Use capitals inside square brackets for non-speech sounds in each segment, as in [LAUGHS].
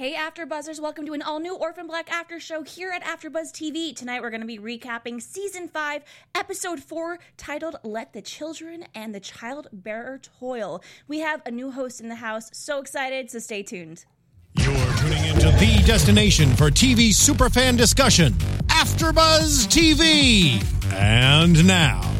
Hey AfterBuzzers, welcome to an all-new Orphan Black After Show here at AfterBuzz TV. Tonight we're going to be recapping season 5, episode 4, titled Let the Children and the Child Bearer Toil. We have a new host in the house. So excited, so stay tuned. You're tuning into the destination for TV superfan discussion, AfterBuzz TV. And now,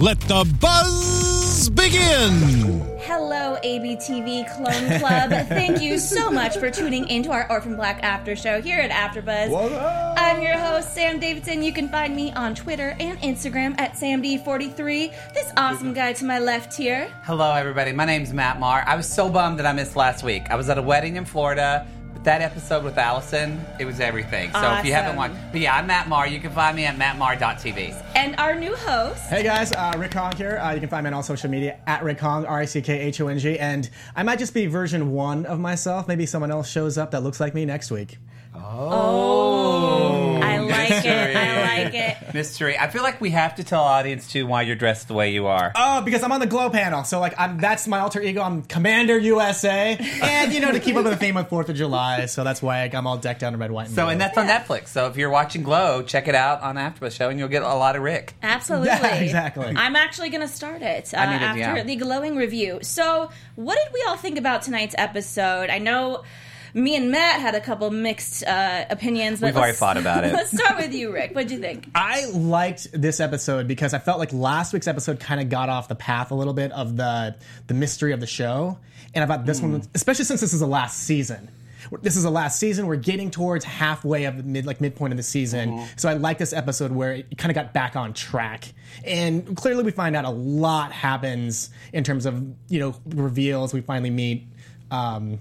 let the buzz begin. Hello, ABTV Clone Club. [LAUGHS] Thank you so much for tuning into our Orphan Black After Show here at AfterBuzz. I'm your host, Sam Davidson. You can find me on Twitter and Instagram at SamD43. This awesome guy to my left here. Hello, everybody. My name's Matt Marr. I was so bummed that I missed last week. I was at a wedding in Florida. But that episode with Allison, it was everything. So if you haven't Awesome. watched, but yeah, I'm Matt Marr. You can find me at mattmarr.tv. And our new host. Hey guys, uh, Rick Hong here. Uh, you can find me on all social media at Rick Hong, R I C K H O N G. And I might just be version one of myself. Maybe someone else shows up that looks like me next week. Oh, I like it. I like it. Mystery. I feel like we have to tell audience too why you're dressed the way you are. Oh, because I'm on the Glow panel. So, like, I'm, that's my alter ego. I'm Commander USA. And, you know, to keep up with the theme of 4th of July. So that's why like, I'm all decked out in red, white, and So, blue. and that's on Netflix. So if you're watching Glow, check it out on AfterBuzz Show, and you'll get a lot of Rick. Absolutely. [LAUGHS] Yeah, exactly. I'm actually going to start it uh, I need it, after yeah. the glowing review. So, what did we all think about tonight's episode? I know me and Matt had a couple mixed uh, opinions. But We've already thought about it. Let's start with you, Rick. What'd you think? I liked this episode because I felt like last week's episode kind of got off the path a little bit of the the mystery of the show, and I thought this one, especially since this is the last season. This is the last season. We're getting towards halfway of the mid, like midpoint of the season. So I like this episode where it kind of got back on track, and clearly we find out a lot happens in terms of you know reveals. We finally meet um,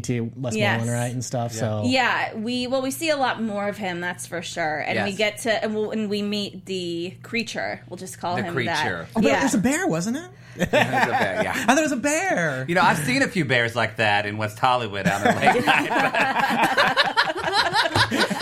PT Yes. Westmoreland, right, and stuff. So Yeah, we well we see a lot more of him, that's for sure. And we get to and, we'll, and we meet the creature. We'll just call The him creature. that. Oh, but yeah. it was a bear, wasn't it? yeah. [LAUGHS] I thought it was a bear. You know, I've seen a few bears like that in West Hollywood out in late [LAUGHS] night.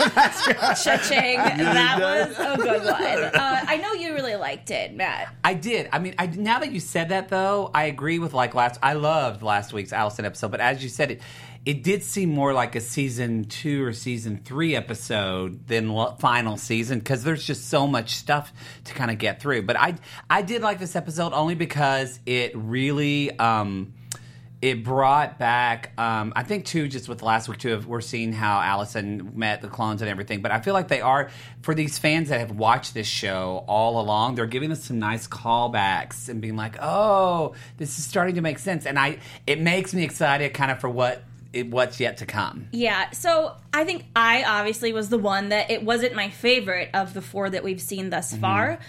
[LAUGHS] Cha-ching. that was a good one. Uh, I know you really liked it, Matt. I did. I mean, I, now that you said that, though, I agree with like last. I loved last week's Allison episode, but as you said it, it did seem more like a season two or season three episode than lo- final season because there's just so much stuff to kind of get through. But I, I did like this episode only because it really. Um, it brought back um, i think too just with last week too we're seeing how allison met the clones and everything but i feel like they are for these fans that have watched this show all along they're giving us some nice callbacks and being like oh this is starting to make sense and i it makes me excited kind of for what it, what's yet to come Yeah, so I think I obviously was the one that it wasn't my favorite of the four that we've seen thus Mm-hmm. far.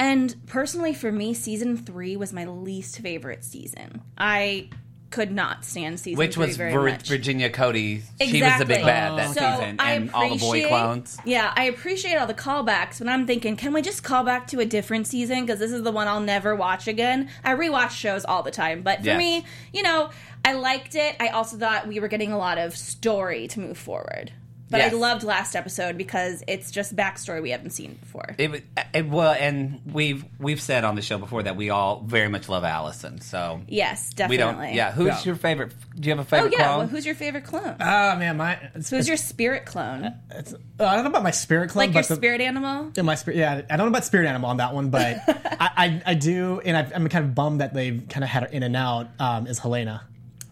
And personally, for me, season three was my least favorite season. I could not stand season which three was very Vir- much. Virginia Coady. She was the big bad that so season, I and all the boy appreciate- clones. Yeah, I appreciate all the callbacks, but I'm thinking, can we just call back to a different season? Because this is the one I'll never watch again. I rewatch shows all the time, but for Yes. me, you know, I liked it. I also thought we were getting a lot of story to move forward. But Yes. I loved last episode because it's just backstory we haven't seen before. It, it well, and we've we've said on the show before that we all very much love Allison. So yes, we definitely. don't. Yeah, who's Yeah. your favorite? Do you have a favorite? Oh yeah. clone? Well, who's your favorite clone? Oh man, my it's, who's your spirit clone? it's, uh, I don't know about my spirit club, Like your but the- spirit animal? yeah, my spirit. Yeah, I don't know about spirit animal on that one, but [LAUGHS] I, I I do, and I've, I'm kind of bummed that they've kind of had her in and out. Um, is Helena?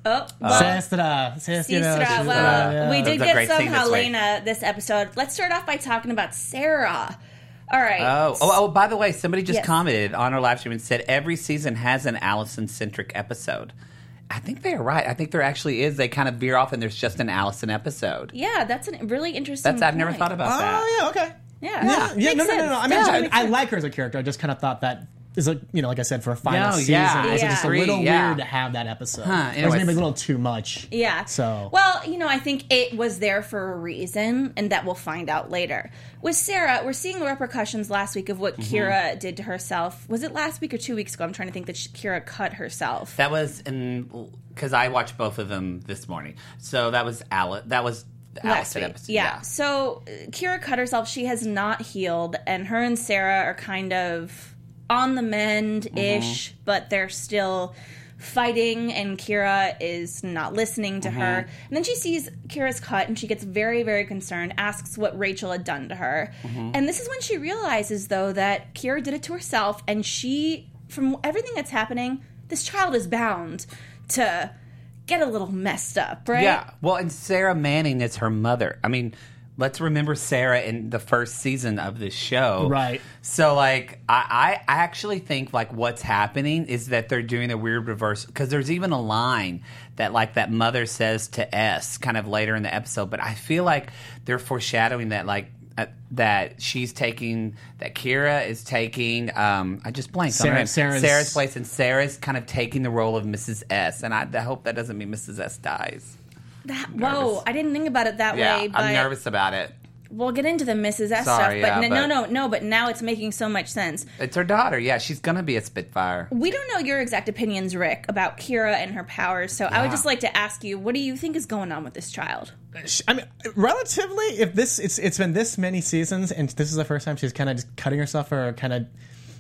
Oh, well, Sestra, Sestra, Sistra. she's, Well, uh, yeah. we did get some scene this week. Helena this episode. Let's start off by talking about Sarah. All right. Oh, oh, oh, by the way, somebody just Yes. commented on our live stream and said every season has an Allison centric episode. I think they're right. I think there actually is. They kind of veer off and there's just an Allison episode. Yeah, that's a really interesting. That's I've never thought about that. Oh yeah, okay. Yeah, Yeah, yeah, Makes no, no, no, no. I mean, Totally I, I like her as a character. I just kind of thought that is like you know, like I said, for a final No, season, yeah. it's Yeah. just a Agree, little yeah. weird to have that episode. Huh, it was maybe a little too much. Yeah. So well, you know, I think it was there for a reason, and that we'll find out later. With Sarah, we're seeing the repercussions last week of what Mm-hmm. Kira did to herself. Was it last week or two weeks ago? I'm trying to think that she, Kira cut herself. That was in because I watched both of them this morning. So that was Al. That was the last week. episode. Yeah. So uh, Kira cut herself. She has not healed, and her and Sarah are kind of on the mend ish, Mm-hmm. but they're still fighting, and Kira is not listening to her. And then she sees Kira's cut, and she gets very, very concerned. Asks what Rachel had done to her, and this is when she realizes, though, that Kira did it to herself, and she, from everything that's happening, this child is bound to get a little messed up, right? Yeah. Well, and Sarah Manning is her mother. I mean, let's remember Sarah in the first season of this show. Right. So, like, I, I actually think, like, what's happening is that they're doing a weird reverse. Because there's even a line that, like, that mother says to S kind of later in the episode. But I feel like they're foreshadowing that, like, uh, that she's taking, that Kira is taking, um, I just blanked on Sarah- name. Sarah's- Sarah's place, and Sarah's kind of taking the role of Mrs. S. And I, I hope that doesn't mean Mrs. S dies. That, whoa. I didn't think about it that Yeah, way. But I'm nervous about it. We'll get into the Mrs. S Sorry, stuff, but, yeah, n- no, but- no, no. But now it's making so much sense. It's her daughter. Yeah, she's gonna be a Spitfire. We don't know your exact opinions, Rick, about Kira and her powers. So I would Yeah. just like to ask you, what do you think is going on with this child? I mean, relatively, if this it's it's been this many seasons, and this is the first time she's kind of just cutting herself, or kind of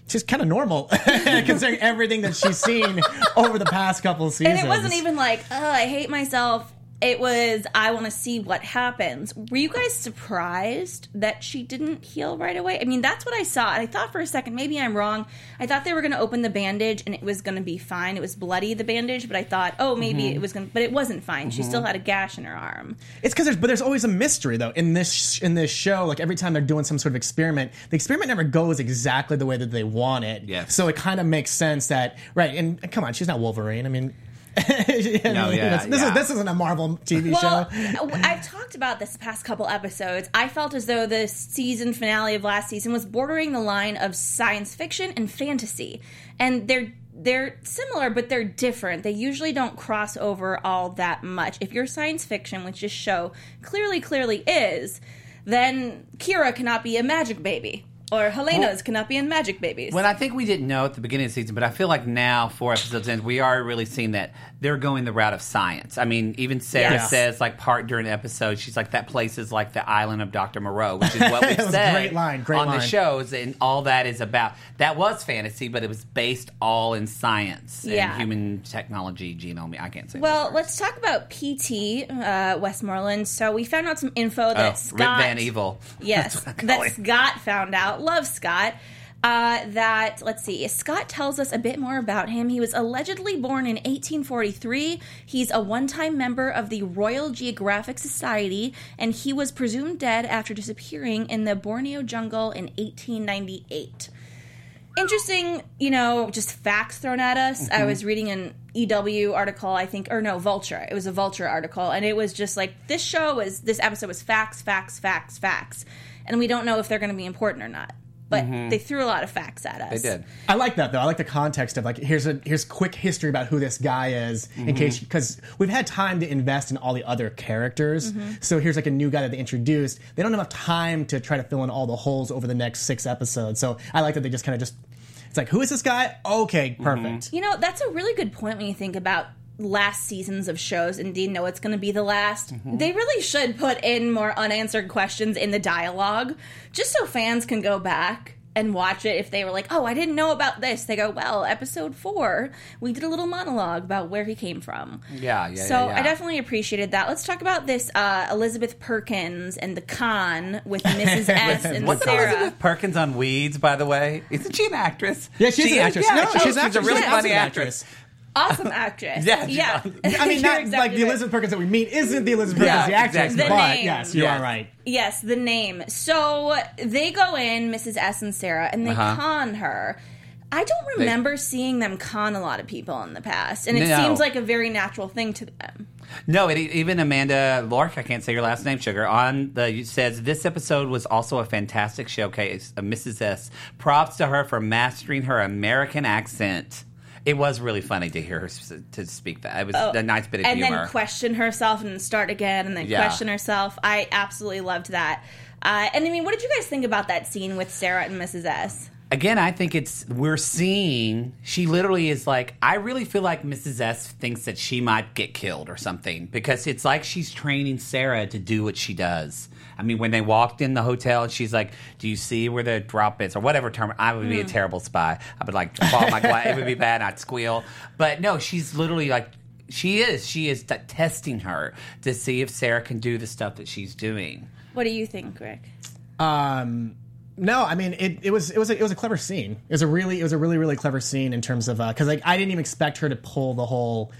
she's kind of normal [LAUGHS] considering everything that she's seen [LAUGHS] over the past couple of seasons. And it wasn't even like, oh, I hate myself. It was, I want to see what happens. Were you guys surprised that she didn't heal right away? I mean, that's what I saw. And I thought for a second, maybe I'm wrong. I thought they were going to open the bandage and it was going to be fine. It was bloody, the bandage, but I thought, oh, maybe Mm-hmm. it was going to, but it wasn't fine. She still had a gash in her arm. It's because there's, but there's always a mystery though in this in this show. Like every time they're doing some sort of experiment, the experiment never goes exactly the way that they want it. Yes. So it kind of makes sense that right. And come on, she's not Wolverine. I mean. I [LAUGHS] No, yeah, that's- [LAUGHS] this yeah. is this isn't a Marvel TV Well, show. I've talked about this past couple episodes. I felt as though the season finale of last season was bordering the line of science fiction and fantasy, and they're they're similar, but they're different. They usually don't cross over all that much. If you're science fiction, which this show clearly, clearly is, then Kira cannot be a magic baby, or Helena's cannot be in magic babies. When I think we didn't know at the beginning of the season, but I feel like now, four episodes in, we are really seeing that they're going the route of science. I mean, even Sarah Yes. says, like, part during the episode, she's like, that place is like the island of Dr. Moreau, which is what [LAUGHS] we've It was a said great line, great on the shows, and all that is about. That was fantasy, but it was based all in science Yeah. and human technology, genome. I can't say. well, let's talk about PT uh, Westmoreland. So we found out some info Oh, that Rip Scott Van Evil. Yes, [LAUGHS] That's what I that. Scott found out. Love Scott. Uh, that let's see. Scott tells us a bit more about him. He was allegedly born in 1843. He's a one-time member of the Royal Geographic Society, and he was presumed dead after disappearing in the Borneo jungle in 1898 interesting, you know, just facts thrown at us. I was reading an EW article, I think, or no, Vulture. It was a Vulture article, and it was just like this show was this episode was facts, facts, facts, facts, and we don't know if they're going to be important or not. But mm-hmm. they threw a lot of facts at us. They did. I like that though. I like the context of like here's a here's quick history about who this guy is in mm-hmm. case because we've had time to invest in all the other characters. Mm-hmm. So here's like a new guy that they introduced. They don't have enough time to try to fill in all the holes over the next six episodes. So I like that they just kind of just it's like who is this guy? Okay, perfect. You know, that's a really good point when you think about last seasons of shows and do you know it's going to be the last they really should put in more unanswered questions in the dialogue just so fans can go back and watch it if they were like oh i didn't know about this they go well episode four we did a little monologue about where he came from Yeah, yeah, so yeah, yeah. i definitely appreciated that let's talk about this uh, elizabeth perkins and the con with mrs [LAUGHS] s and What's sarah Elizabeth Perkins on Weeds, by the way? Isn't she an actress? Yeah, she's She an is? actress. Yeah, no, she- she's, a really she's funny awesome actress. Awesome actress [LAUGHS] Yeah, yeah I mean, not [LAUGHS] exactly like the right. Elizabeth Perkins that we meet isn't the Elizabeth Yeah, Perkins, the actress, exactly. The but name. yes, you Yes. are right. Yes, the name. So they go in, Mrs. S and Sarah, and they Uh-huh. con her. I don't remember seeing them con a lot of people in the past, and it No. seems like a very natural thing to them. No, it, even Amanda Lork, I can't say your last name, Sugar, on the says this episode was also a fantastic showcase of Mrs. S. Props to her for mastering her American accent. It was really funny to hear her to speak that. It was a nice bit of Oh, and humor. then question herself and start again and then Yeah. question herself. I absolutely loved that. Uh, and I mean, what did you guys think about that scene with Sarah and Mrs. S? Again, I think it's we're seeing. She literally is like. I really feel like Mrs. S thinks that she might get killed or something because it's like she's training Sarah to do what she does. I mean, when they walked in the hotel, and she's like, "Do you see where the drop is?" or whatever term. I would be a terrible spy. I would like fall my glass. It would be bad. I'd squeal. But no, she's literally like. She is. She is t- testing her to see if Sarah can do the stuff that she's doing. What do you think, Rick? Um, no, I mean it, it was it was a, it was a clever scene. It was a really it was a really really clever scene in terms of uh, because like I didn't even expect her to pull the whole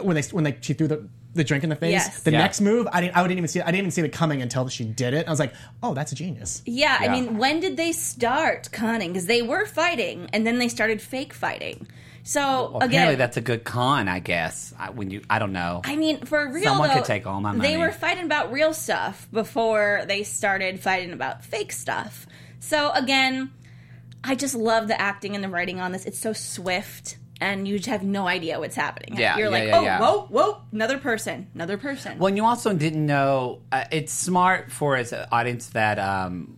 when they when they she threw the the drink in the face. Yes. The Yeah. next move, I didn't I didn't even see it. I didn't even see it coming until she did it. I was like, oh, that's a genius. Yeah, I mean, when did they start conning? Because they were fighting, and then they started fake fighting. So Well, again, apparently, that's a good con, I guess. I, when you, I don't know. I mean, for real Someone though, could take all my money. They were fighting about real stuff before they started fighting about fake stuff. So again, I just love the acting and the writing on this. It's so swift, and you just have no idea what's happening. Yeah, you're yeah, like, yeah, oh, yeah. whoa, whoa, another person, another person. Well, and you also didn't know. Uh, it's smart for as an audience that um,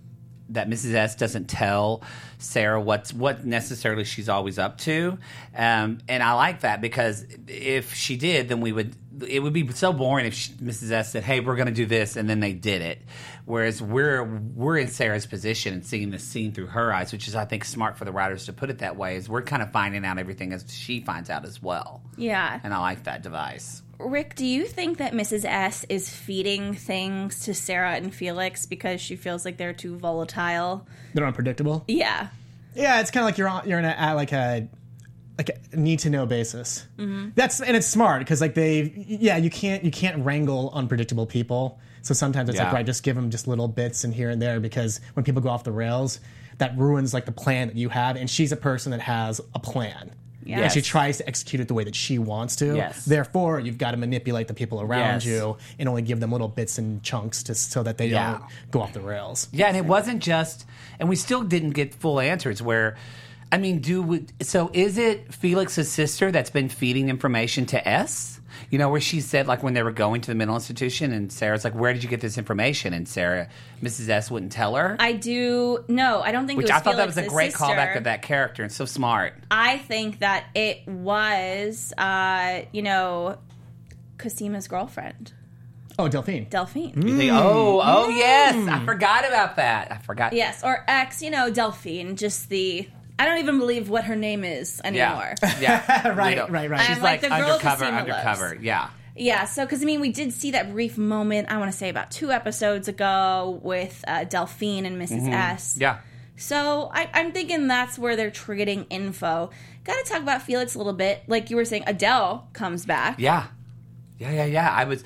that Mrs. S doesn't tell Sarah what's what necessarily she's always up to, um, and I like that because if she did, then we would. It would be so boring if she, Mrs. S said, "Hey, we're going to do this," and then they did it. Whereas we're we're in Sarah's position and seeing the scene through her eyes, which is I think smart for the writers to put it that way. Is we're kind of finding out everything as she finds out as well, yeah, and I like that device. Rick, do you think that Mrs. S is feeding things to Sarah and Felix because she feels like they're too volatile? They're unpredictable. Yeah. Yeah, it's kind of like you're on you're in a at like a like a need to know basis. Mm-hmm. That's and it's smart because like they yeah you can't you can't wrangle unpredictable people. So sometimes it's Yeah. like right, just give them just little bits and here and there because when people go off the rails, that ruins like the plan that you have. And she's a person that has a plan. Yes. And she tries to execute it the way that she wants to. Yes. Therefore, you've got to manipulate the people around Yes. you and only give them little bits and chunks to, so that they Yeah. don't go off the rails. Yeah, and it wasn't just, and we still didn't get full answers. Where, I mean, do we, so? Is it Felix's sister that's been feeding information to S? You know, where she said like when they were going to the mental institution, and Sarah's like, "Where did you get this information?" And Sarah, Mrs. S, wouldn't tell her. I do no, I don't think which it was I thought that was a great sister. callback of that character and so smart. I think that it was uh, you know, Cosima's girlfriend, Oh, Delphine. Delphine. You think, oh, oh yes, I forgot about that. I forgot. Yes, or ex, you know, Delphine, just the I don't even believe what her name is anymore. Yeah, yeah, Right, [LAUGHS] We don't- right, right. She's I'm like, like the girl undercover, Cosima undercover. loves. Yeah, Yeah, so because I mean, we did see that brief moment. I want to say about two episodes ago with uh, Delphine and missus S. Mm-hmm. yeah. So I, I'm thinking that's where they're trading info. Got to talk about Felix a little bit. Like you were saying, Adele comes back. Yeah, yeah, yeah, yeah. I was,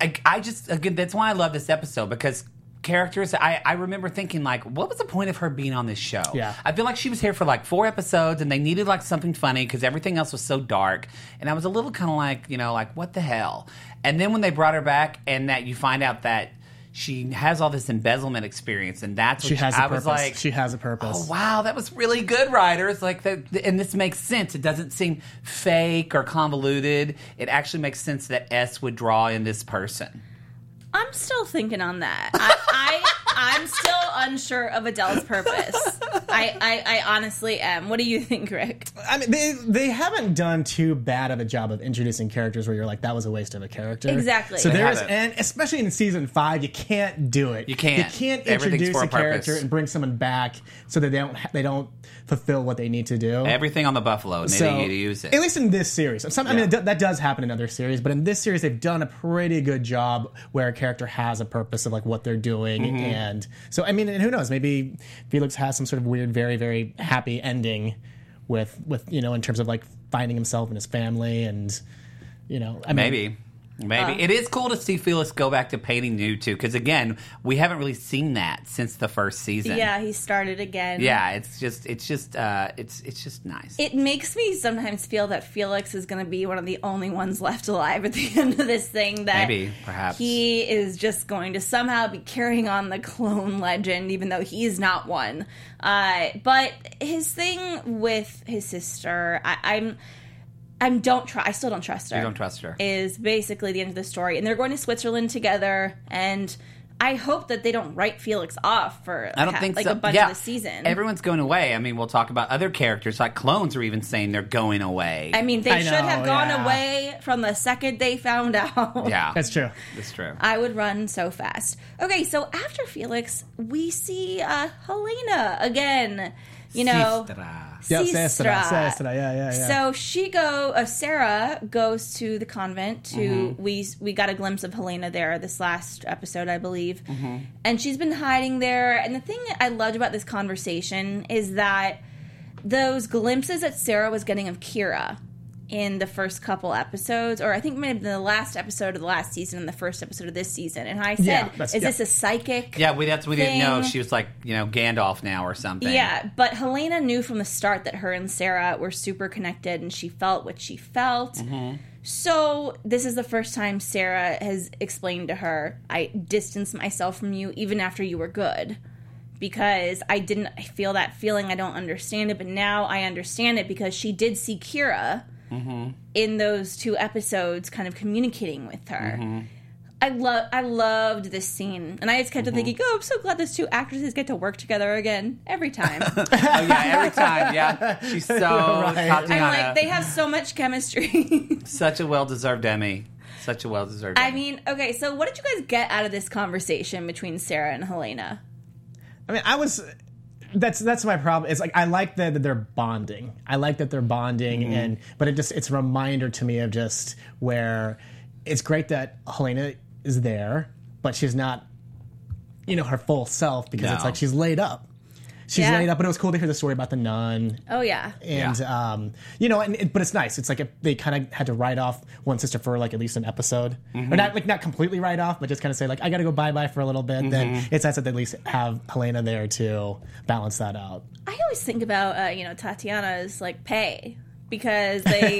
I, I just again that's why I love this episode because characters. I I remember thinking like, what was the point of her being on this show? Yeah. I feel like she was here for like four episodes and they needed like something funny because everything else was so dark, and I was a little kind of like, you know, like what the hell. And then when they brought her back and that you find out that. She has all this embezzlement experience, and that's what She has a I purpose. was like. she has a purpose. Oh wow, that was really good, writers. Like that, and this makes sense. It doesn't seem fake or convoluted. It actually makes sense that S would draw in this person. I'm still thinking on that. I, I'm still unsure of Adele's purpose. I, I I honestly am. What do you think, Rick? I mean, they they haven't done too bad of a job of introducing characters where you're like, that was a waste of a character. Exactly. So They there's, haven't. and especially in season five, you can't do it. You can't. You can't introduce a a character purpose. and bring someone back so that they don't ha- they don't fulfill what they need to do. Everything on the buffalo, and so, didn't to use it. At least in this series. Some, I mean, Yeah. that does happen in other series, but in this series, they've done a pretty good job where a character has a purpose of like what they're doing, Mm-hmm. and so I mean, and who knows? Maybe Felix has some sort of weird, very, very happy ending with with you know in terms of like finding himself and his family, and you know, I mean, Maybe. Maybe it is cool to see Felix go back to painting new too, because again, we haven't really seen that since the first season. Yeah, he started again. yeah. It's just, it's just, uh, it's, it's just nice. It makes me sometimes feel that Felix is going to be one of the only ones left alive at the [LAUGHS] end of this thing. That Maybe, perhaps. he is just going to somehow be carrying on the clone legend, even though he's not one. Uh, but his thing with his sister, I, I'm, I'm don't try. I still don't trust her. you don't trust her. Is basically the end of the story, and they're going to Switzerland together, and. I hope that they don't write Felix off for I don't ha- think like so. a bunch yeah. of the season. Everyone's going away. I mean, we'll talk about other characters. Like clones are even saying they're going away. I mean, they I should know, have gone yeah. away from the second they found out. yeah, [LAUGHS] That's true. That's true. I would run so fast. Okay, so after Felix, we see uh, Helena again. You know, Sistra. Yeah, Sistra. Sistra, Sistra, yeah, yeah, yeah. So she go. Uh, Sarah goes to the convent. To Mm-hmm. we we got a glimpse of Helena there this last episode, I believe, Mm-hmm. and she's been hiding there. And the thing I loved about this conversation is that those glimpses that Sarah was getting of Kira in the first couple episodes, or I think maybe the last episode of the last season and the first episode of this season. And I said, Yeah, "Is yeah. this a psychic?" Yeah, we that's we didn't know she was like you know Gandalf now or something. Yeah, but Helena knew from the start that her and Sarah were super connected and she felt what she felt. Mm-hmm. So, this is the first time Sarah has explained to her, I distanced myself from you even after you were good. Because I didn't feel that feeling, I don't understand it, but now I understand it because she did see Kira Mm-hmm. in those two episodes, kind of communicating with her. Mm-hmm. I love I loved this scene, and I just kept mm-hmm. thinking, "Oh, I'm so glad those two actresses get to work together again every time." [LAUGHS] Oh yeah, every time. Yeah, she's so [LAUGHS] Right. I'm like, they have so much chemistry. [LAUGHS] such a well deserved Emmy. Such a well deserved. I mean, okay, so what did you guys get out of this conversation between Sarah and Helena? I mean, I was. That's that's my problem. It's like I like that, that they're bonding. I like that they're bonding, Mm-hmm. and but it just it's a reminder to me of just where it's great that Helena is there, but she's not, you know, her full self because it's like she's laid up. She's Yeah. laid up, but it was cool to hear the story about the nun Oh yeah, and Yeah. um, you know, and it, but it's nice. It's like if they kind of had to write off one sister for like at least an episode, Mm-hmm. or not like not completely write off, but just kind of say like I got to go bye bye for a little bit. Then Mm-hmm. it's nice that they at least have Helena there to balance that out. I always think about uh, you know Tatiana's like pay because they.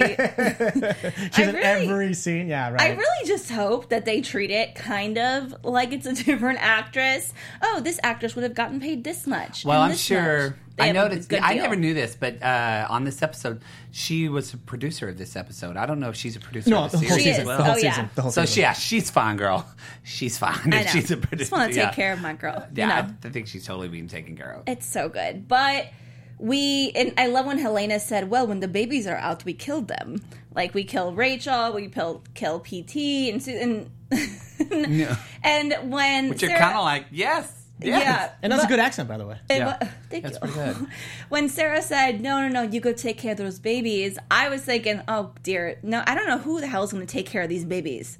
She's [LAUGHS] [LAUGHS] I in really- every scene, yeah, right. I really just hope that they treat it kind of like it's a [LAUGHS] different actress. Oh, this actress would have gotten paid this much. well, and I'm this sure. much. They I have a noticed. I never knew this, but uh, on this episode, she was a producer of this episode. I don't know if she's a producer no, of the the whole series She season, is. the whole Oh, yeah. the whole So season. yeah, she's fine, girl. She's fine. I know. She's a producer. I just want to take yeah. care of my girl. Yeah, you know? I think she's totally being taken care of. It's so good. But we and I love when Helena said, "Well, when the babies are out, we killed them. Like we kill Rachel, we kill kill PT, and Su- and [LAUGHS] and when But you're kind of like, yes, yes. yeah, and that's but- a good accent, by the way. and Yeah. what- thank That's you. pretty good. [LAUGHS] when Sarah said, "No, no, no, you go take care of those babies," I was thinking, "Oh dear, no, I don't know who the hell is going to take care of these babies."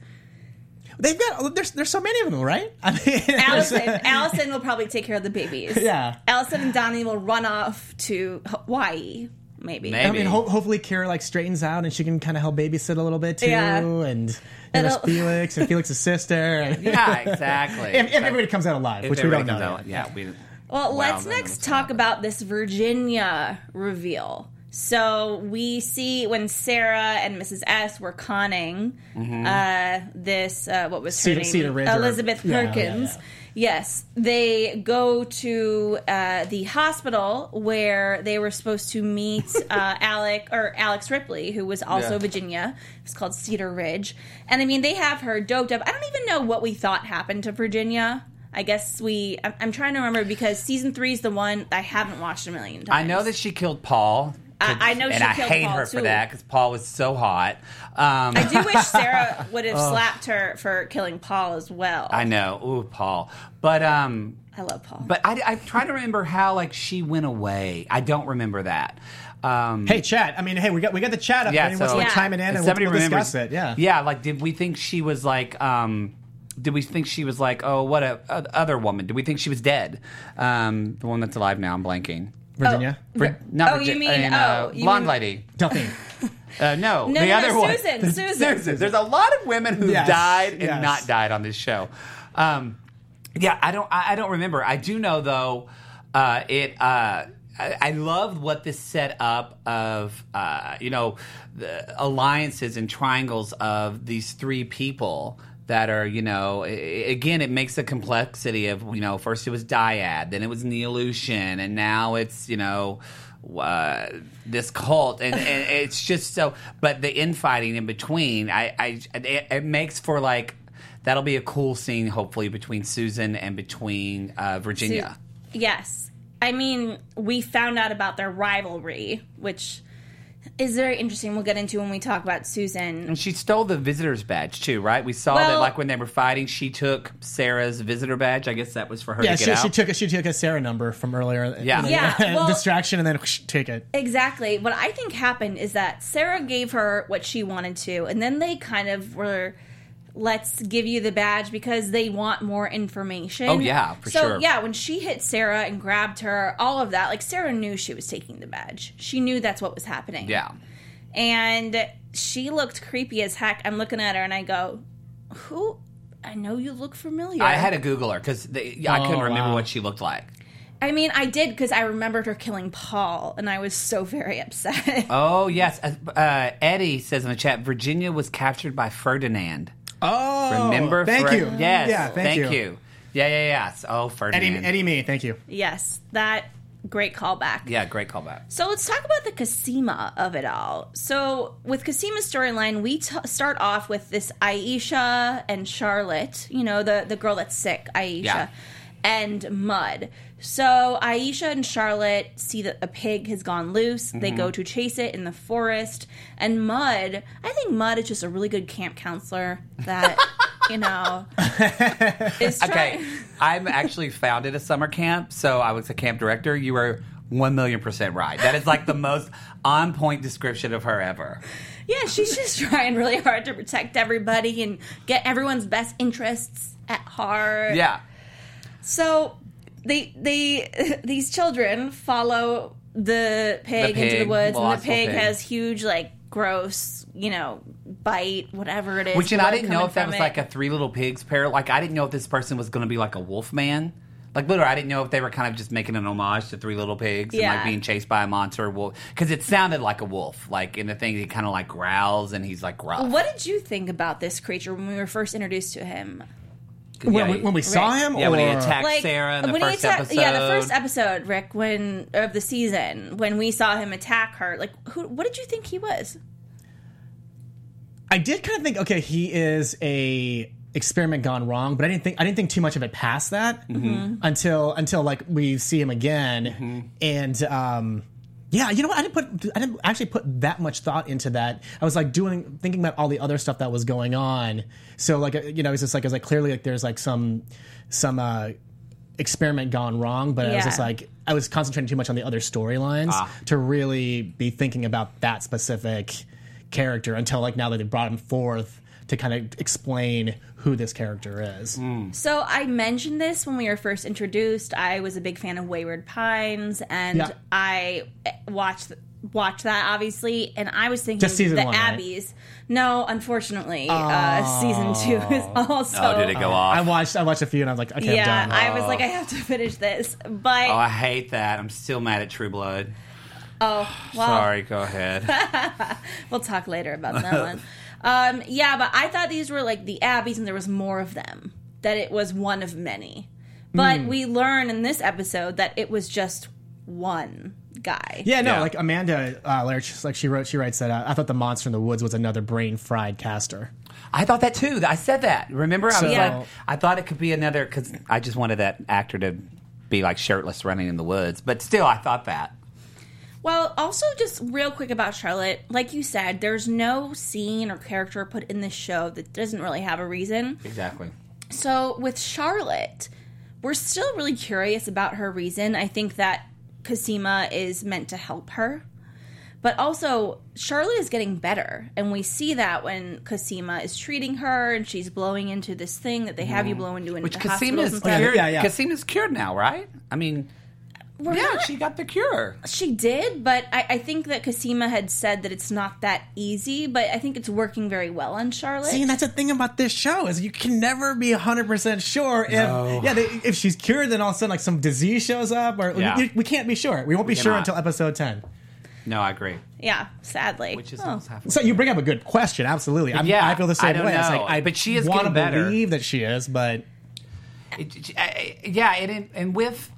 They've got oh, there's there's so many of them, right? [LAUGHS] I mean, Allison, [LAUGHS] Allison will probably take care of the babies. Yeah. Allison and Donnie will run off to Hawaii, maybe. Maybe. I mean, ho- hopefully Kira like straightens out and she can kind of help babysit a little bit too, Yeah. and and there's Felix and Felix's sister. And [LAUGHS] Yeah, exactly. if, if everybody comes out alive, If which we don't know. yet. out- Yeah, we. Well, Wow, let's next talk about this Virginia reveal. So we see when Sarah and Mrs. S were conning uh, this, uh, what was her Cedar- name? Cedar Ridge or- Elizabeth Yeah, yeah, Perkins. yeah. Yes, they go to uh, the hospital where they were supposed to meet [LAUGHS] uh, Alec or Alex Ripley, who was also Yeah. Virginia. It's called Cedar Ridge, and I mean they have her doped up. I don't even know what we thought happened to Virginia. I guess we. I'm, I'm trying to remember because season three is the one I haven't watched a million times. I know that she killed Paul. I- I know and she I hate Paul, her for that because Paul was so hot. Um, I do wish [LAUGHS] Sarah would have slapped her for killing Paul as well. I know, ooh, Paul. But um, I love Paul. but I, I'm trying to remember how like she went away. I don't remember that. Um, Hey, chat. I mean, hey, we got we got the chat up. yeah, Anyone so wants to Yeah. chime it in and somebody we'll, we'll remembers discuss it. Yeah. yeah. Like, did we think she was like? um did we think she was like, oh, what a, a other woman? Did we think she was dead? Um, the one that's alive now. I'm blanking. Virginia. Vir- not Oh, you Virgi- mean- and, uh, oh, you blonde mean- lady. Delphine. [LAUGHS] Uh, no, No, the no, other no, one. Susan, [LAUGHS] Susan. There's a lot of women who Yes, died and yes. not died on this show. Um, yeah, I don't. I, I don't remember. I do know though. Uh, it. Uh, I, I loved what this set up of. Uh, you know, the alliances and triangles of these three people that are you know again it makes the complexity of you know first it was dyad then it was neolution and now it's you know uh, this cult, and, and [LAUGHS] it's just so. But the infighting in between, I, I, it, it makes for like that'll be a cool scene, hopefully between Susan and between uh, Virginia. Yes. I mean, we found out about their rivalry, which is very interesting. We'll get into when we talk about Susan. And she stole the visitor's badge too, right? We saw that like when they were fighting, she took Sarah's visitor badge. I guess that was for her Yeah, to get she, out. she took a, she took a Sarah number from earlier. Yeah. and then- Yeah, [LAUGHS] well- distraction, and then whoosh, take it. Exactly. What I think happened is that Sarah gave her what she wanted to, and then they kind of were, let's give you the badge because they want more information. Oh, yeah, for so, sure. yeah, when she hit Sarah and grabbed her, all of that, like Sarah knew she was taking the badge. She knew that's what was happening. yeah. And she looked creepy as heck. I'm looking at her and I go, who? I know you look familiar. I had to Google her because I couldn't Oh, remember wow. what she looked like. I mean, I did because I remembered her killing Paul, and I was so very upset. Oh yes, uh, uh, Eddie says in the chat, Virginia was captured by Ferdinand. Oh, Remember? Thank Fer- you. Yes. Yeah, thank, you. Yeah, yeah, yeah. Oh, Eddie, Ferdinand. Eddie, me. Thank you. yes, that great callback. Yeah, great callback. So let's talk about the Cosima of it all. So with Cosima's storyline, we t- start off with this Aisha and Charlotte, you know, the the girl that's sick, Aisha, Yeah. and Mud. So Aisha and Charlotte see that a pig has gone loose. They Mm-hmm. go to chase it in the forest, and Mud, I think Mud is just a really good camp counselor that [LAUGHS] you know [LAUGHS] is trying. Okay, I'm actually founded a summer camp, so I was a camp director. You were one million percent right. That is like the most on point description of her ever. Yeah, she's just trying really hard to protect everybody and get everyone's best interests at heart. Yeah. So they they [LAUGHS] these children follow the pig, The into the woods, and the pig, pig. has huge like gross, you know, bite, whatever it is. Which and I didn't know if that was it. like a Three Little Pigs pair. Like I didn't know if this person was going to be like a wolf man. Like literally, I didn't know if they were kind of just making an homage to Three Little Pigs and Yeah. like being chased by a monster wolf because it sounded like a wolf. Like in the thing, he kind of like growls and he's like rough. What did you think about this creature when we were first introduced to him? Yeah, When, he- we- when we saw Right. him, yeah, when he attacked Like Sarah in the when he first attacked- episode. yeah, the first episode, Rick, when of the season when we saw him attack her. Like, who? What did you think he was? I did kind of think, okay, he is a experiment gone wrong, but I didn't think I didn't think too much of it past that Mm-hmm. until until like we see him again, Mm-hmm. and um, yeah, you know what? I didn't put I didn't actually put that much thought into that. I was like doing thinking about all the other stuff that was going on. So like you know, it's just like it's like clearly like there's like some some uh, experiment gone wrong, but I was just like I was concentrating too much on the other storylines Ah. to really be thinking about that specific character until like now that they brought him forth to kind of explain who this character is. So I mentioned this when we were first introduced. I was a big fan of Wayward Pines, and Yeah. I watched watched that obviously. And I was thinking Just season the one, right? No, unfortunately, uh, season two is also. Oh, did it go off? I watched I watched a few and I was like, okay, Yeah, I'm done. I was like, I have to finish this, but Oh, I hate that. I'm still mad at True Blood. oh [SIGHS] well, Sorry, go ahead. [LAUGHS] we'll talk later about that [LAUGHS] one. Um, yeah, but I thought these were like the Abbies, and there was more of them. That it was one of many, but Hmm. we learn in this episode that it was just one guy. yeah, no, Yeah. like Amanda, uh, Larry, she's like she wrote, she writes that uh, I thought the monster in the woods was another brain fried Castor. I thought that too. I said that. Remember, I was So- like, I thought it could be another because I just wanted that actor to be like shirtless running in the woods. But still, I thought that. Well, also just real quick about Charlotte, like you said, there's no scene or character put in this show that doesn't really have a reason. Exactly. So with Charlotte, we're still really curious about her reason. I think that Cosima is meant to help her. But also, Charlotte is getting better, and we see that when Cosima is treating her, and she's blowing into this thing that they have you mm. blow into in Which the Cosima is cured. Yeah, yeah. Cosima's cured now, right? I mean, We're yeah, not- she got the cure. She did, but I, I think that Cosima had said that it's not that easy, but I think it's working very well on Charlotte. See, and that's the thing about this show is you can never be hundred percent sure if yeah they, if she's cured, then all of a sudden like some disease shows up, or Yeah. we, we can't be sure. We won't be sure cannot. until episode ten. No, I agree. yeah, sadly. Which is Oh. So you bring up a good question, absolutely. I'm, Yeah, I feel the same don't way. It's like I But she is want to believe that she is, but It- I- I- yeah, and and with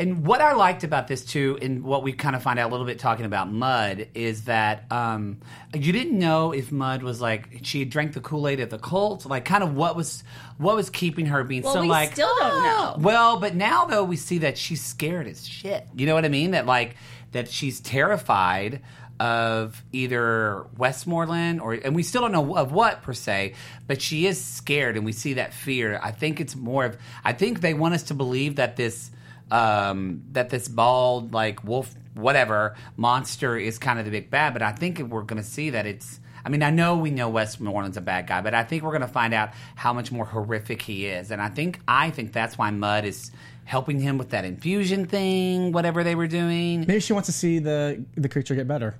and what I liked about this too, and what we kind of find out a little bit talking about Mud, is that um, you didn't know if Mud was like she had drank the Kool Aid at the cult, like kind of what was what was keeping her being Well, so we like still don't "Oh." know. Well, but now though we see that she's scared as shit. You know what I mean? That like that she's terrified of either Westmoreland or and we still don't know of what per se, but she is scared and we see that fear. I think it's more of I think they want us to believe that this um that this bald like wolf whatever monster is kind of the big bad, but I think we're going to see that it's I mean, I know we know Westmoreland's a bad guy, but I think we're going to find out how much more horrific he is. And I think I think that's why Mud is helping him with that infusion thing, whatever they were doing. Maybe she wants to see the the creature get better.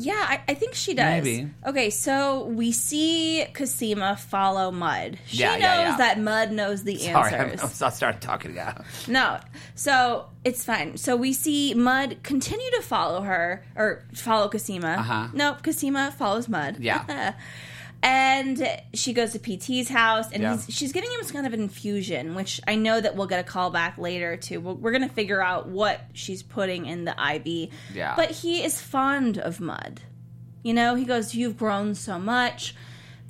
Yeah, I, I think she does. Maybe. Okay, so we see Cosima follow Mud. She Yeah, knows yeah, yeah. that Mud knows the answers. Sorry, I'm, answers. [LAUGHS] I started talking about. No. So it's fine. So we see Mud continue to follow her or follow Cosima. Uh-huh. Nope, Cosima follows Mud. Yeah. [LAUGHS] and she goes to PT's house and Yeah. he's, she's giving him some kind of an infusion, which I know that we'll get a call back later to. We're, we're going to figure out what she's putting in the IV. Yeah. But he is fond of Mud. You know, he goes, You've grown so much.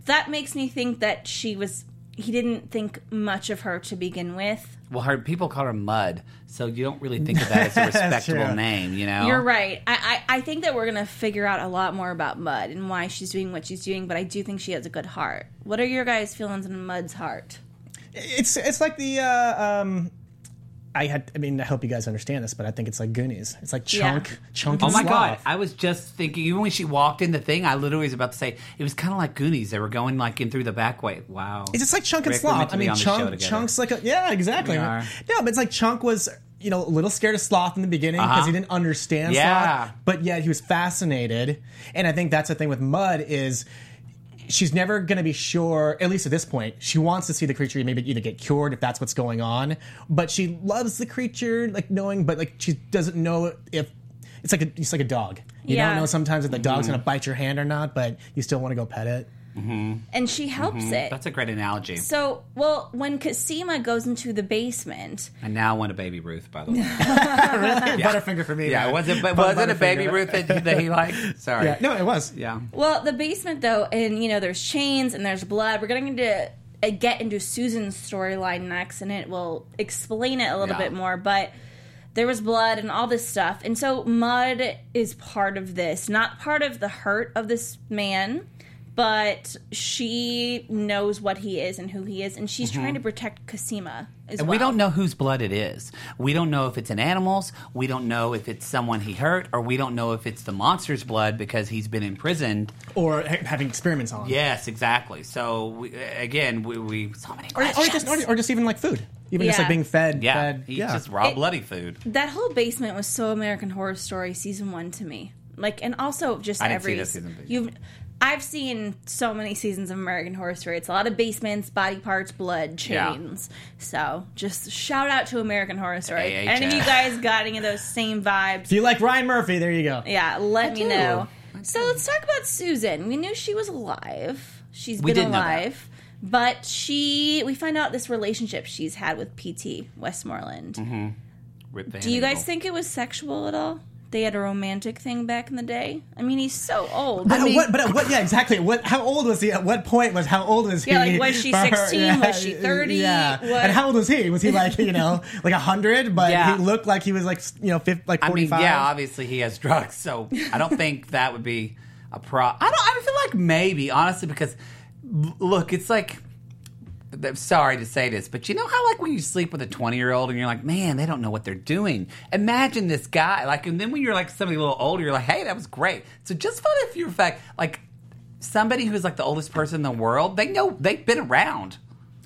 That makes me think that she was. He didn't think much of her to begin with. Well, her people call her Mud, so you don't really think of that as a [LAUGHS] respectable name, you know. You're right. I, I, I think that we're going to figure out a lot more about Mud and why she's doing what she's doing, but I do think she has a good heart. What are your guys' feelings on Mud's heart? It's it's like the uh, um, I had. I mean, I hope you guys understand this, but I think it's like Goonies. It's like Yeah. chunk, chunk. Oh and my god! I was just thinking, even when she walked in the thing, I literally was about to say it was kind of like Goonies. They were going like in through the back way. Wow! It's just like chunk and Rick, we're meant sloth. to I be mean, on the show chunk, chunks like a yeah, exactly. We are. No, but it's like chunk was you know a little scared of sloth in the beginning because Uh-huh. he didn't understand Yeah. sloth, but yet he was fascinated. And I think that's the thing with Mud is. She's never going to be sure, at least at this point. She wants to see the creature maybe either get cured if that's what's going on, but she loves the creature, like knowing, but like she doesn't know if it's like a, it's like a dog. You Yeah. don't know sometimes if the dog's Mm-hmm. going to bite your hand or not, but you still want to go pet it. And she helps it. Mm-hmm. That's a great analogy. so, well, when Cosima goes into the basement, I now want a baby Ruth, by the way. [LAUGHS] [LAUGHS] Butterfinger for me. yeah, man. was it? But But was it a baby Ruth that, that he liked? [LAUGHS] Sorry. Yeah, no, it was. Yeah. well, the basement though, and you know, there's chains and there's blood. We're getting to uh, get into Susan's storyline next, and it will explain it a little Yeah. bit more. But there was blood and all this stuff, and so Mud is part of this, not part of the hurt of this man. But she knows what he is and who he is, and she's trying to mm-hmm. protect Cosima as And well. we don't know whose blood it is. We don't know if it's an animal's. We don't know if it's someone he hurt, or we don't know if it's the monster's blood because he's been imprisoned. Or ha- having experiments on. Yes, exactly. So we, again, we, we so many Or, or just or, or just even like food. Even just like being fed. yeah, fed, he yeah. just raw It- bloody food. that whole basement was so American Horror Story season one to me. Like, and also just I didn't see every season, you've. I've seen so many seasons of American Horror Story. It's a lot of basements, body parts, blood, Yeah. chains. So just shout out to American Horror Story. AHS. And if you guys got any of those same vibes, If you like Ryan Murphy, there you go. yeah, let me do. know. So let's talk about Susan. We knew she was alive. She's We been did know that. alive. But she, we find out this relationship she's had with PT Westmoreland. Mm-hmm. Rip Van Do you guys think it was sexual at all? They had a romantic thing back in the day. I mean, he's so old. But, at what, but what? Yeah, exactly. What? How old was he? At what point was? How old was he? Yeah, like, was she for her? 16? Was she 30? Yeah. What- And how old was he? Was he like you know [LAUGHS] like hundred? But Yeah. he looked like he was like you know 50, like I mean, yeah, obviously he has drugs, so I don't [LAUGHS] think that would be a pro. I don't. I feel like maybe honestly because look, it's like. I'm sorry to say this, but you know how like when you sleep with a 20 year old and you're like, man, they don't know what they're doing. Imagine this guy, like, and then when you're like somebody a little older, you're like, hey, that was great. So just for the few fact, like somebody who's like the oldest person in the world, they know they've been around.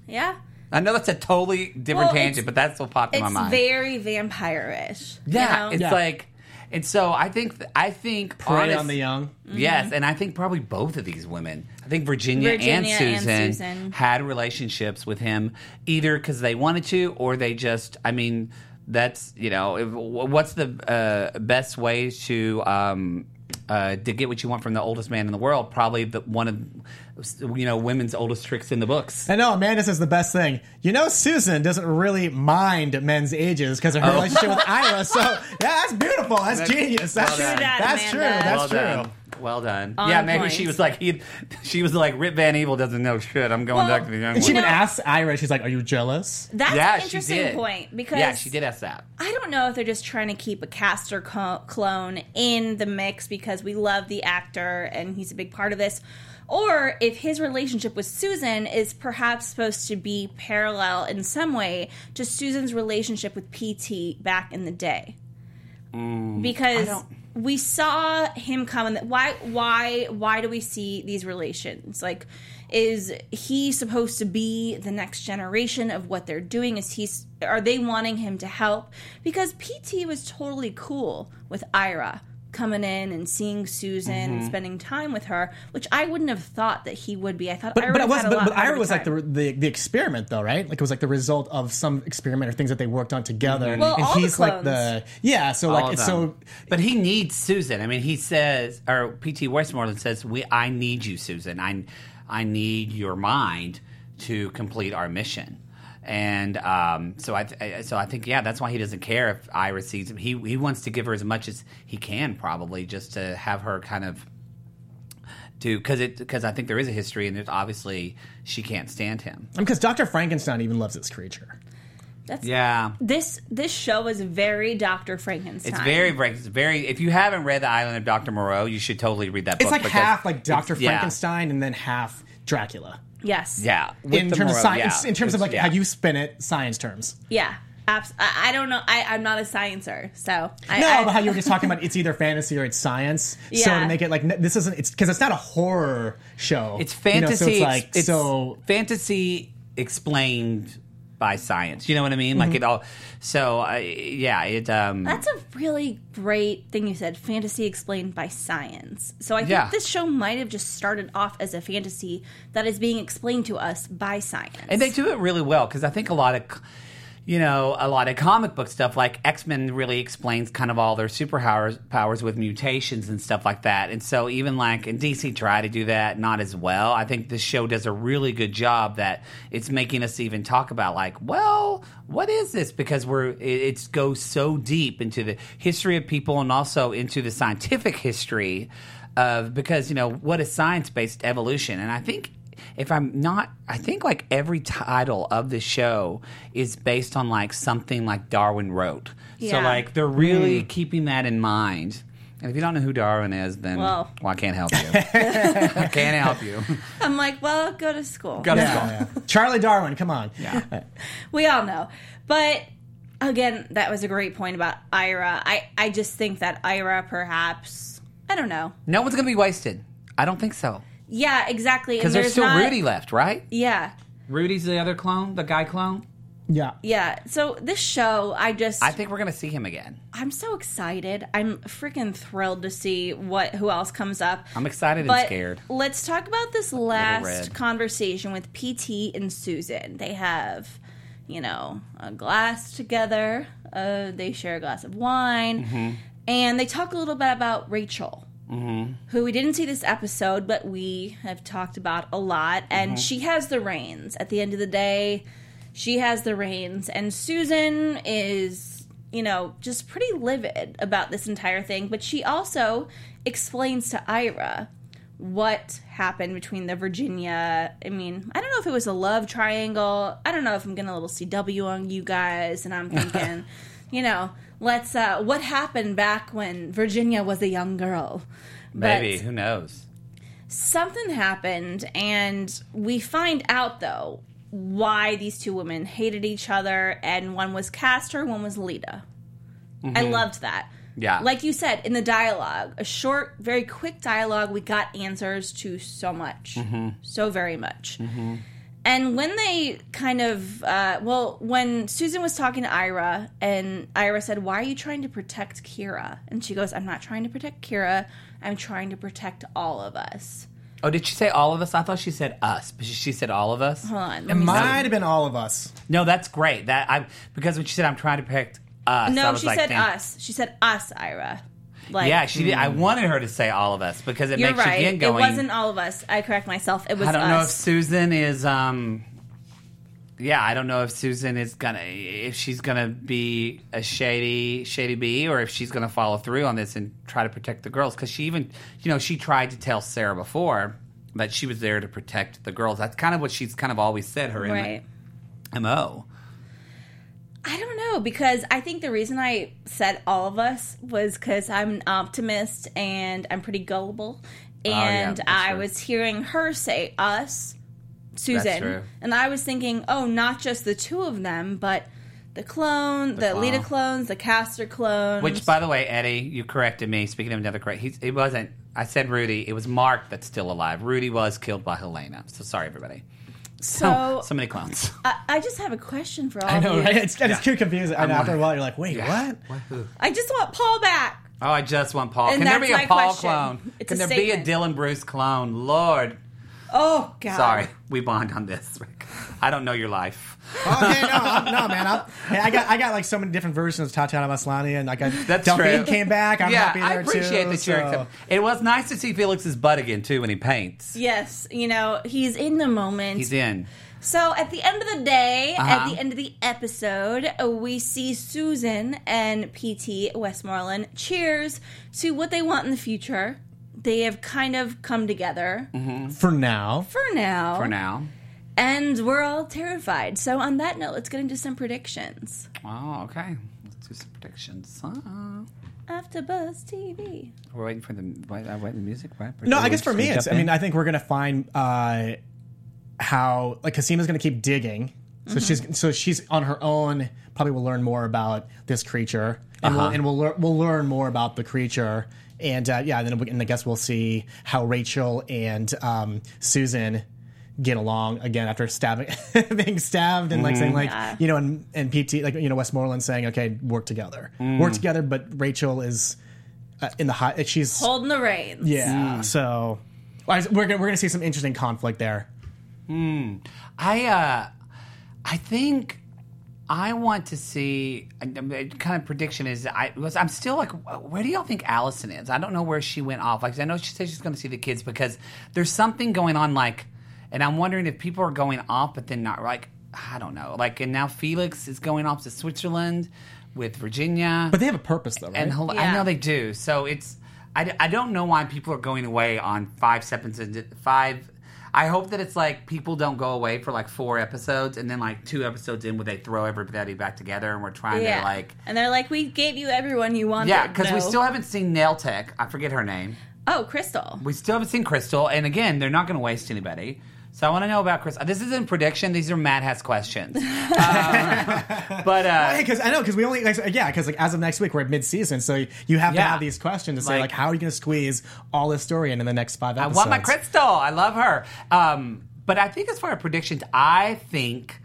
yeah. I know that's a totally different Well, tangent, but that's what popped in my It's mind. very vampire-ish. you Yeah, know? it's Yeah. like, and so I think I think Prey honest- on the young. Yes, and I think probably both of these women. I think Virginia, Virginia and, and Susan Susan. had relationships with him either because they wanted to or they just. I mean, that's you know, if, what's the uh, best way to um, uh, to get what you want from the oldest man in the world, probably the one of you know women's oldest tricks in the books. I know Amanda says the best thing. You know, Susan doesn't really mind men's ages because of her relationship with Ira. So yeah, that's beautiful. That's, genius. That's well true. That's true. Amanda. That's well true. done. Well done. On yeah, maybe point. she was like he, she was like Rip Van Evil doesn't know shit. I'm going Well, back to the young And she even asks Ira. She's like, "Are you jealous?" That's yeah, an she interesting did. point because yeah, she did ask that. I don't know if they're just trying to keep a Castor co- clone in the mix because we love the actor and he's a big part of this, or if his relationship with Susan is perhaps supposed to be parallel in some way to Susan's relationship with PT back in the day. because don't- we saw him come and why why why do we see these relations? Like is he supposed to be the next generation of what they're doing? Is he are they wanting him to help? Because pt was totally cool with ira coming in and seeing susan Mm-hmm. and spending time with her which i wouldn't have thought that he would be i thought But, ira but it was had but, but Ira of a was like the, the the experiment though, right? Like it was like the result of some experiment or things that they worked on together. Well, and all the he's like the yeah. So All like it's so but he needs Susan. I mean, he says, or P.T. Westmoreland says, "We, I need you, Susan. I, I need your mind to complete our mission." And um, so I, th- so I think, yeah, that's why he doesn't care if Ira sees him. He he wants to give her as much as he can, probably, just to have her kind of do because it because I think there is a history, and there's obviously she can't stand him. because Doctor Frankenstein even loves this creature. That's, Yeah. this this show is very dr frankenstein It's very, very, it's very. If you haven't read The Island of Doctor Moreau, you should totally read that book. It's like half like Doctor it's- yeah. Frankenstein and then half Dracula. Yes Yeah, in the terms of science, yeah. in terms of like yeah. how you spin it, science terms. Yeah, abs- I, I don't know. I, I'm not a sciencer, so I, No, I, but how you were just talking about it's either fantasy or it's science. Yeah. So to make it like this isn't it's because it's not a horror show. It's You know, fantasy. so it's ex- like it's so. fantasy explained by science. You know what I mean? Mm-hmm. Like it all. So uh, yeah, it. Um, That's a really great thing you said. Fantasy explained by science. So I think Yeah. this show might have just started off as a fantasy that is being explained to us by science. and they do it really well because I think a lot of. You know, a lot of comic book stuff like X Men really explains kind of all their superpowers powers with mutations and stuff like that. And so even like in DC try to do that, not as well. I think this show does a really good job that it's making us even talk about like, well, what is this? Because we're it, it goes so deep into the history of people and also into the scientific history of because you know what is science based evolution, and I think if I'm not, I think like every title of the show is based on like something like Darwin wrote. Yeah. So like they're really hmm. keeping that in mind. And if you don't know who Darwin is, then Well. well, I can't help you. [LAUGHS] I can't help you. [LAUGHS] I'm like, well, go to school. Go to Yeah, school. yeah. Charlie Darwin, come on. Yeah. [LAUGHS] we all know. But again, that was a great point about Ira. I, I just think that Ira perhaps I don't know. No one's gonna be wasted. I don't think so Yeah, exactly. because And there's still not- Rudy left, right? Yeah. Rudy's the other clone, the guy clone. Yeah. Yeah. So this show, I just I think we're gonna see him again. I'm so excited. I'm freaking thrilled to see what who else comes up. I'm excited But and scared. let's talk about this last conversation with PT and Susan. They have, you know, a glass together. Uh, they share a glass of wine, Mm-hmm. and they talk a little bit about Rachel, who we didn't see this episode, but we have talked about a lot. And Mm-hmm. she has the reins. At the end of the day, she has the reins, and Susan is, you know, just pretty livid about this entire thing. But she also explains to Ira what happened between the Virginia. I mean, I don't know if it was a love triangle. I don't know if I'm getting a little CW on you guys, and I'm [LAUGHS] thinking, you know, let's. uh What happened back when Virginia was a young girl? But- Maybe who knows? something happened and we find out though why these two women hated each other and one was Castor, one was Leda. I mm-hmm. loved that. Yeah. Like you said in the dialogue, a short, very quick dialogue, we got answers to so much. Mm-hmm. So very much. Mm-hmm. And when they kind of, uh, well, when Susan was talking to Ira, and Ira said, Why are you trying to protect Kira? And she goes, I'm not trying to protect Kira. I'm trying to protect all of us. Oh, did she say all of us? I thought she said us, but she, she said all of us. Hold on. It let see. might have been all of us. No, that's great. That I because when she said I'm trying to protect us, I No, was she like, said damn. us. She said us, Ira. Like, yeah, she did. I wanted her to say all of us because it you're makes right. you again It wasn't all of us. I correct myself. It was I don't know if. Susan is. um Yeah, I don't know if Susan is gonna if she's gonna be a shady shady bee or if she's gonna follow through on this and try to protect the girls because she even you know she tried to tell Sarah before that she was there to protect the girls. That's kind of what she's kind of always said her right. mo. I don't know because I think the reason I said all of us was because I'm an optimist and I'm pretty gullible, Oh, yeah, and I true. was hearing her say us, Susan, and I was thinking, oh, not just the two of them, but the clone, the, The Leda clones, the Castor clones. Which, by the way, Eddie, you corrected me. Speaking of another correct, he's, it wasn't. I said Rudy. It was Mark that's still alive. Rudy was killed by Helena. So sorry, everybody. So [LAUGHS] so many clowns. I, I just have a question for all I know, of you. right? It's, it's too confusing. And I'm after a while, you're like, wait, what? I just want Paul back. Oh, I just want Paul. And Can there that's be a Paul question. clone? It's Can a there be a. Dylan Bruce clone? Lord, Oh God. sorry, we bond on this. Rick. I don't know your life. okay, no, I'm- no, man. I'm, hey, I got, I got like so many different versions of Tatiana Maslany, and like I, That's Delphine true. came back. I'm yeah, happy there I appreciate too. that you're. so- accept- It was nice to see Felix's butt again too when he paints. Yes, you know he's in the moment. He's in. So at the end of the day, at Uh-huh. the end of the episode, we see Susan and PT Westmoreland cheers to what they want in the future. They have kind of come together for now. for now. For now. And we're all terrified. So on that note, let's get into some predictions. Oh, okay. Let's do some predictions. Uh, After Buzz TV. we're waiting for the wait, uh, waiting the music, right? No, I guess for me, gonna it's. I mean. I think we're gonna find uh, how like Cosima's gonna keep digging. So she's so she's on her own. Probably will learn more about this creature, and we'll Uh-huh. and we'll lear- we'll learn more about the creature. And uh, yeah, then we, and I guess we'll see how Rachel and um, Susan get along again after stabbing, [LAUGHS] being stabbed, and like saying like Yeah. you know, and and PT like you know Westmoreland saying okay, work together, work together. But Rachel is uh, in the hot She's Holding the reins. yeah. So well, we're gonna, we're gonna see some interesting conflict there. I uh, I think I want to see. uh, Kind of prediction is I was I'm still like, where do y'all think Alison is? I don't know where she went off. Like I know she said she's going to see the kids because there's something going on. Like, and I'm wondering if people are going off, but then not like I don't know. Like, and now Felix is going off to Switzerland with Virginia. But they have a purpose though, right? And hel- I know they do. So it's I, I don't know why people are going away on five seconds into five. I hope that it's like people don't go away for like four episodes and then like two episodes in where they throw everybody back together and we're trying Yeah. to like and they're like, we gave you everyone you wanted. yeah because we still haven't seen Nail Tech. I forget her name. Oh, Krystal. We still haven't seen Krystal, and again, they're not going to waste anybody. So I want to know about Chris. This isn't prediction; these are Matt has questions. [LAUGHS] Um, but uh, because I know because we only like, yeah because like as of next week we're at mid season, so you have to Yeah. have these questions to say Like- like how are you going to squeeze all this story in in the next five I episodes? want my crystal. I love her. Um, but I think as far as predictions, I think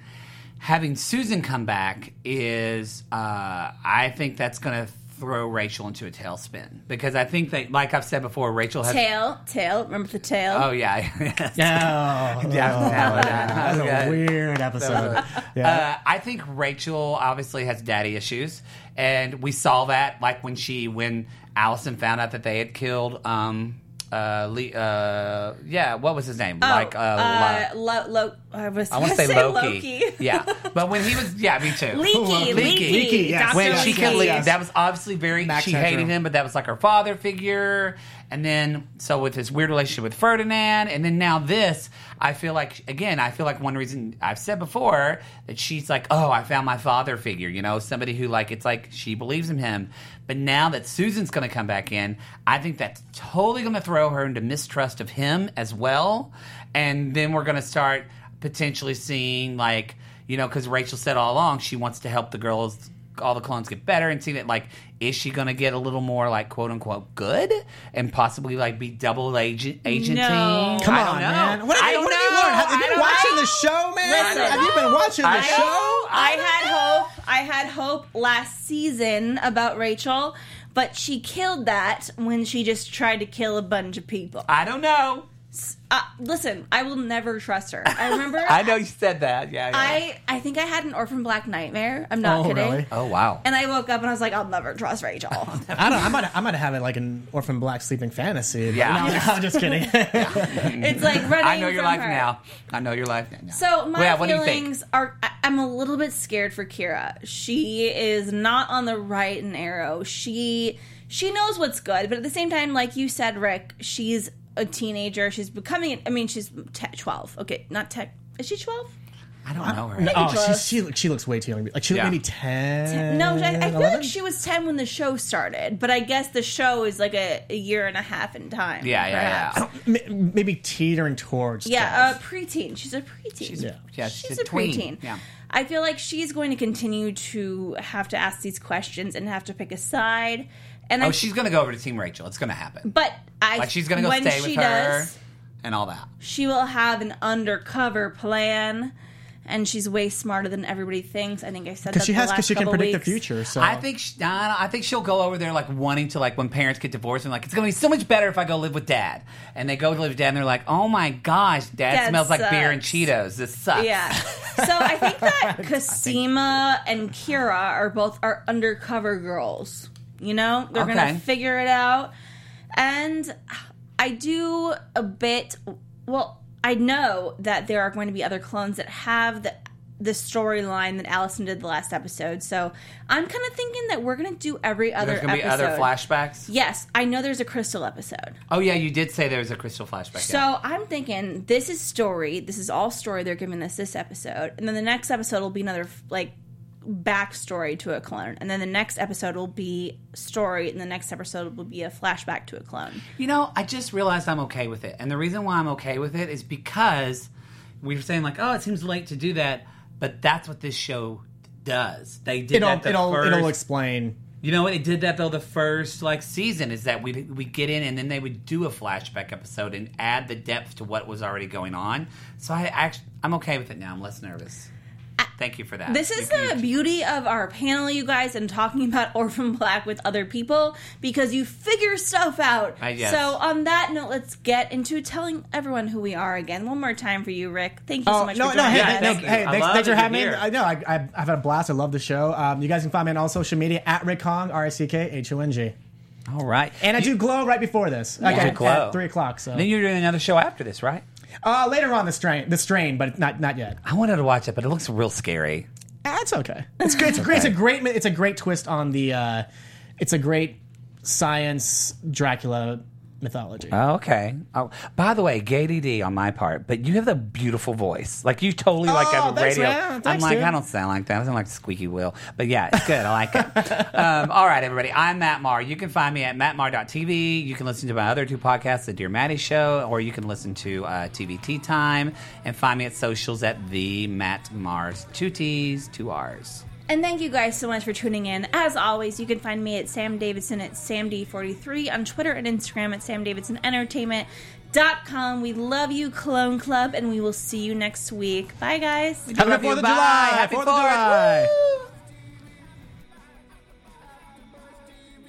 having Susan come back is, uh, I think that's going to throw Rachel into a tailspin because I think that, like I've said before, Rachel has. Tail. Tail. Remember the tail? Oh yeah, [LAUGHS] yes. [LAUGHS] Yeah, oh, Yeah, that's okay. a weird episode. Yeah. Uh, I think Rachel obviously has daddy issues, and we saw that like when she when Alison found out that they had killed um uh, Lee, uh yeah what was his name Oh, like uh, uh, Lo- lo, lo, I was I want to say, Loki. yeah, but when he was yeah me too. Leekie, Leekie. Leekie, Leekie, yes. Dr. when she Leekie. kept Leekie. leaving, Yes. that was obviously very. Max she Headroom. hated him, but that was like her father figure. And then, so with his weird relationship with Ferdinand, and then now this, I feel like again, I feel like one reason I've said before that she's like, oh, I found my father figure. You know, somebody who like it's like she believes in him. But now that Susan's going to come back in, I think that's totally going to throw her into mistrust of him as well. And then we're going to start potentially seeing like you know because Rachel said all along she wants to help the girls all the clones get better and see that like is she gonna get a little more like quote unquote good and possibly like be double agent agenting? No. Come I on, don't know. man. What have I you, don't what have you learned? Have you been don't watching know. the show, man? Listen. have you been watching the I show? know. I had hope. I had hope last season about Rachel, but she killed that when she just tried to kill a bunch of people. I don't know. Uh, listen, I will never trust her. I remember. [LAUGHS] I know you said that. Yeah. yeah. I I think I had an orphan black nightmare. I'm not Oh, kidding. really? oh wow. And I woke up and I was like, I'll never trust Rachel. [LAUGHS] I don't. I might. I might have it like an orphan black sleeping fantasy. but Yeah. No, no, I'm just kidding. [LAUGHS] it's like running. I know your from life her. now. I know your life now. So my yeah, what do you feelings think? are I- I'm a little bit scared for Kira. She is not on the right and arrow. She she knows what's good, but at the same time, like you said, Rick, she's a teenager. She's becoming. I mean, she's te- 12. Okay, not tech. Is she 12? I don't know her. oh, Trust. she, she look- she looks way too young. Like she Yeah. maybe ten. No, I, I feel 11? like she was 10 when the show started, but I guess the show is like a, a year and a half in time. Yeah, yeah, perhaps. yeah. M- maybe teetering towards. Yeah, uh, 12. preteen. She's a preteen. She's, Yeah. yeah, she's, she's, a, tween. preteen. Yeah. I feel like she's going to continue to have to ask these questions and have to pick a side. And oh, I, Oh, she's gonna go over to Team Rachel. It's gonna happen. but I Like she's gonna go stay she with her does, and all that. she will have an undercover plan, and she's way smarter than everybody thinks. I think I said that because she the has last because she can couple predict the future. So I think she, nah, I think she'll go over there like wanting to like when parents get divorced and like it's gonna be so much better if I go live with dad. And they go to live with dad and they're like, oh my gosh, dad, Dad smells like beer and. Cheetos. This sucks. Yeah. [LAUGHS] So I think that Cosima and Kira are both are undercover girls. You know, they're Okay. gonna figure it out, and I do a bit. Well, I know that there are going to be other clones that have the the storyline that Alison did the last episode. So I'm kind of thinking that we're gonna do every other There's gonna be episode. other flashbacks. Yes, I know there's a crystal episode. Oh yeah, you did say there was a crystal flashback. So yeah. I'm thinking this is story. This is all story. They're giving us this episode, and then the next episode will be another like backstory to a clone, and then the next episode will be story, and the next episode will be a flashback to a clone. You know, I just realized I'm okay with it. And the reason why I'm okay with it is because we were saying, like, oh, it seems late to do that. But that's what this show does. They did it'll that the it'll first, it'll explain. You know what? They did that though the first like season is that we we get in and then they would do a flashback episode and add the depth to what was already going on. So I actually I'm okay with it now. I'm less nervous. Thank you for that. This is You- the you- beauty of our panel, you guys, and talking about [LAUGHS] Orphan Black with other people because you figure stuff out. Uh, yes. So, on that note, let's get into telling everyone who we are again. One more time for you, Rick. Thank you so Oh much no, for no, hey, us. hey, no, thank hey, I thanks, thanks for having me. I know I, I, I've had a blast. I love the show. Um, you guys can find me on all social media at Rick Hong, R I C K H O N G. All right. And I You- do glow right before this. Like do Glow. at three o'clock. So Then you're doing another show after this, right? Uh, later on the strain, the strain, but not not yet. I wanted to watch it, but it looks real scary. That's okay. It's great. It's, great. It's a great. It's a great twist on the. Uh, it's a great science Dracula mythology. Oh, okay. Oh, by the way, gay DD on my part, but you have the beautiful voice. Like you totally like Oh, have a radio. man. I'm Thanks, like, dude. I don't sound like that. I sound like squeaky wheel. But yeah, it's good. I like it. [LAUGHS] um, all right, everybody. I'm Matt Marr. You can find me at mattmarr.tv. You can listen to my other two podcasts, The Dear Maddie Show, or you can listen to uh, TV Tea Time and find me at socials at the Matt Mars. Two T's, two R's. And thank you guys so much for tuning in. As always, you can find me at Sam Davidson at SamD43 on Twitter and Instagram at Sam Davidson Entertainment.com. We love you, Clone Club, and we will see you next week. Bye, guys. Have a good love you. Fourth of July. Happy Fourth of Fourth. July.